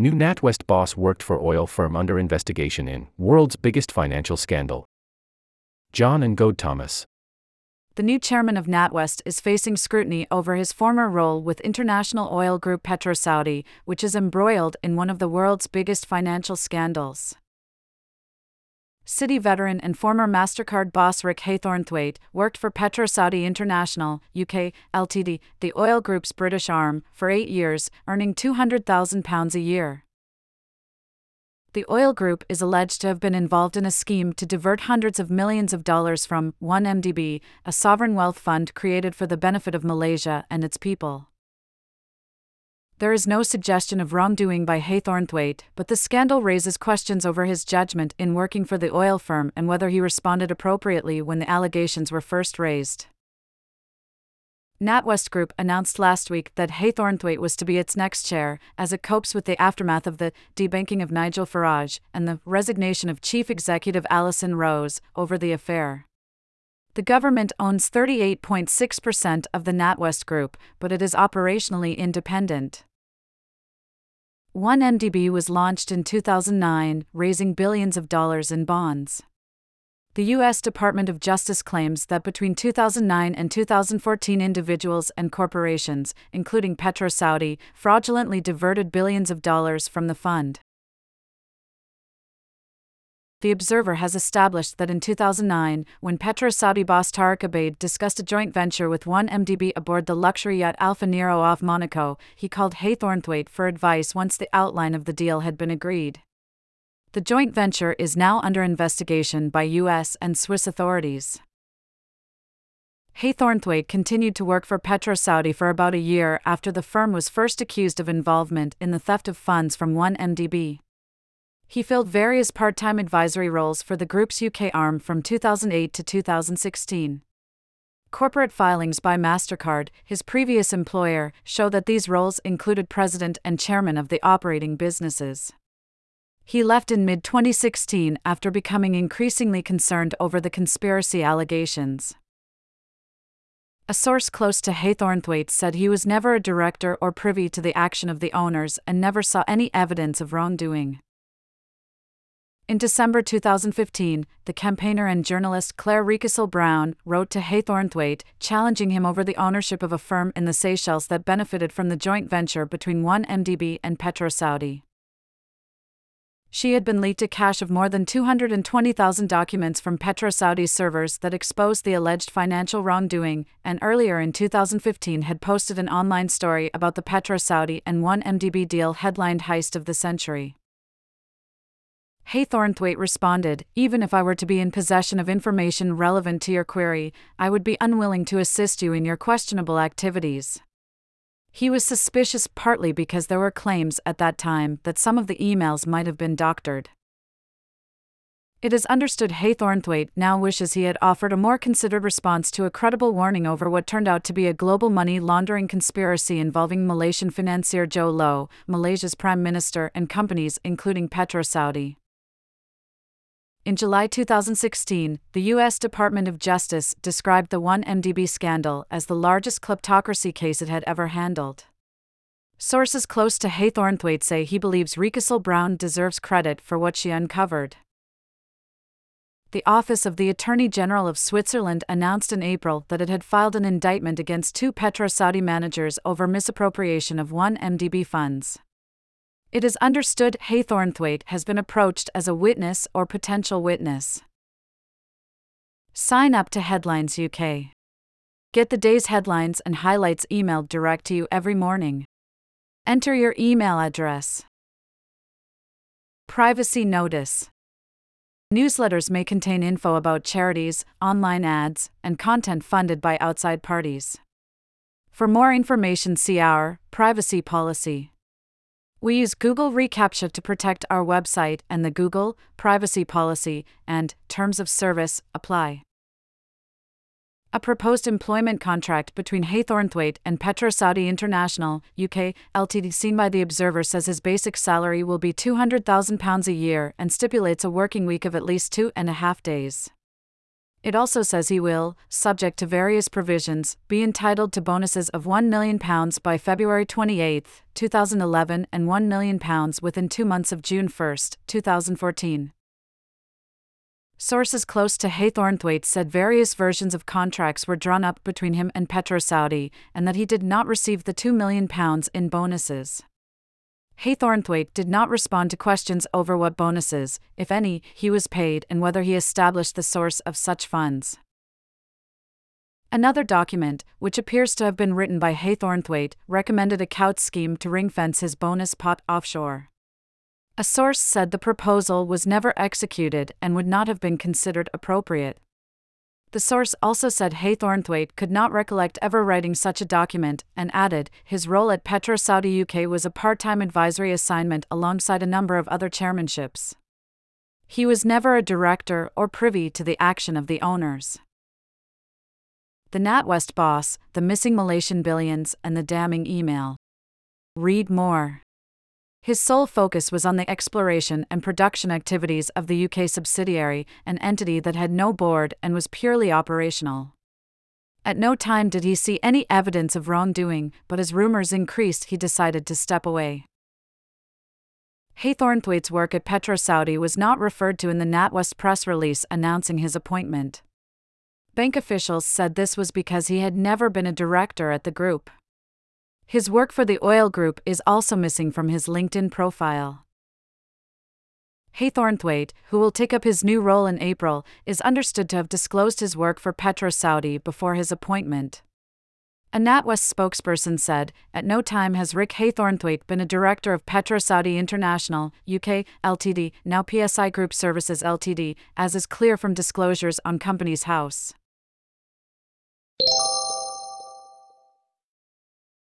New NatWest boss worked for oil firm under investigation in world's biggest financial scandal. Jon Ungoed-Thomas. The new chairman of NatWest is facing scrutiny over his former role with international oil group PetroSaudi, which is embroiled in one of the world's biggest financial scandals. Citi veteran and former MasterCard boss Rick Haythornthwaite worked for PetroSaudi International, UK, Ltd., the oil group's British arm, for eight years, earning £200,000 a year. The oil group is alleged to have been involved in a scheme to divert hundreds of millions of dollars from 1MDB, a sovereign wealth fund created for the benefit of Malaysia and its people. There is no suggestion of wrongdoing by Haythornthwaite, but the scandal raises questions over his judgment in working for the oil firm and whether he responded appropriately when the allegations were first raised. NatWest Group announced last week that Haythornthwaite was to be its next chair, as it copes with the aftermath of the debanking of Nigel Farage and the resignation of Chief Executive Alison Rose over the affair. The government owns 38.6% of the NatWest Group, but it is operationally independent. 1MDB was launched in 2009, raising billions of dollars in bonds. The U.S. Department of Justice claims that between 2009 and 2014, individuals and corporations, including PetroSaudi, fraudulently diverted billions of dollars from the fund. The Observer has established that in 2009, when PetroSaudi boss Tarek Obaid discussed a joint venture with 1MDB aboard the luxury yacht Alfa Nero off Monaco, he called Haythornthwaite for advice once the outline of the deal had been agreed. The joint venture is now under investigation by U.S. and Swiss authorities. Haythornthwaite continued to work for PetroSaudi for about a year after the firm was first accused of involvement in the theft of funds from 1MDB. He filled various part time advisory roles for the group's UK arm from 2008 to 2016. Corporate filings by MasterCard, his previous employer, show that these roles included president and chairman of the operating businesses. He left in mid 2016 after becoming increasingly concerned over the conspiracy allegations. A source close to Haythornthwaite said he was never a director or privy to the action of the owners and never saw any evidence of wrongdoing. In December 2015, the campaigner and journalist Clare Rewcastle Brown wrote to Haythornthwaite, challenging him over the ownership of a firm in the Seychelles that benefited from the joint venture between 1MDB and PetroSaudi. She had been leaked a cache of more than 220,000 documents from PetroSaudi's servers that exposed the alleged financial wrongdoing, and earlier in 2015 had posted an online story about the PetroSaudi and 1MDB deal headlined Heist of the Century. Haythornthwaite responded, Even if I were to be in possession of information relevant to your query, I would be unwilling to assist you in your questionable activities. He was suspicious partly because there were claims at that time that some of the emails might have been doctored. It is understood Haythornthwaite now wishes he had offered a more considered response to a credible warning over what turned out to be a global money laundering conspiracy involving Malaysian financier Jho Low, Malaysia's prime minister, and companies including PetroSaudi. In July 2016, the U.S. Department of Justice described the 1MDB scandal as the largest kleptocracy case it had ever handled. Sources close to Haythornthwaite say he believes Rewcastle Brown deserves credit for what she uncovered. The Office of the Attorney General of Switzerland announced in April that it had filed an indictment against two PetroSaudi managers over misappropriation of 1MDB funds. It is understood Haythornthwaite has been approached as a witness or potential witness. Sign up to Headlines UK. Get the day's headlines and highlights emailed direct to you every morning. Enter your email address. Privacy Notice Newsletters may contain info about charities, online ads, and content funded by outside parties. For more information, see our privacy policy. We use Google reCAPTCHA to protect our website, and the Google privacy policy and terms of service apply. A proposed employment contract between Haythornthwaite and PetroSaudi International, UK, Ltd, seen by the Observer, says his basic salary will be £200,000 a year and stipulates a working week of at least two and a half days. It also says he will, subject to various provisions, be entitled to bonuses of £1 million by February 28, 2011 and £1 million within two months of June 1, 2014. Sources close to Haythornthwaite said various versions of contracts were drawn up between him and PetroSaudi, and that he did not receive the £2 million in bonuses. Haythornthwaite did not respond to questions over what bonuses, if any, he was paid and whether he established the source of such funds. Another document, which appears to have been written by Haythornthwaite, recommended a Coutts scheme to ring fence his bonus pot offshore. A source said the proposal was never executed and would not have been considered appropriate. The source also said Haythornthwaite could not recollect ever writing such a document, and added, his role at PetroSaudi UK was a part time advisory assignment alongside a number of other chairmanships. He was never a director or privy to the action of the owners. The NatWest boss, the missing Malaysian billions, and the damning email. Read more. His sole focus was on the exploration and production activities of the UK subsidiary, an entity that had no board and was purely operational. At no time did he see any evidence of wrongdoing, but as rumors increased, he decided to step away. Haythornthwaite's work at PetroSaudi was not referred to in the NatWest press release announcing his appointment. Bank officials said this was because he had never been a director at the group. His work for the oil group is also missing from his LinkedIn profile. Haythornthwaite, who will take up his new role in April, is understood to have disclosed his work for PetroSaudi before his appointment. A NatWest spokesperson said, At no time has Rick Haythornthwaite been a director of PetroSaudi International, UK, Ltd., now PSI Group Services Ltd., as is clear from disclosures on Companies House.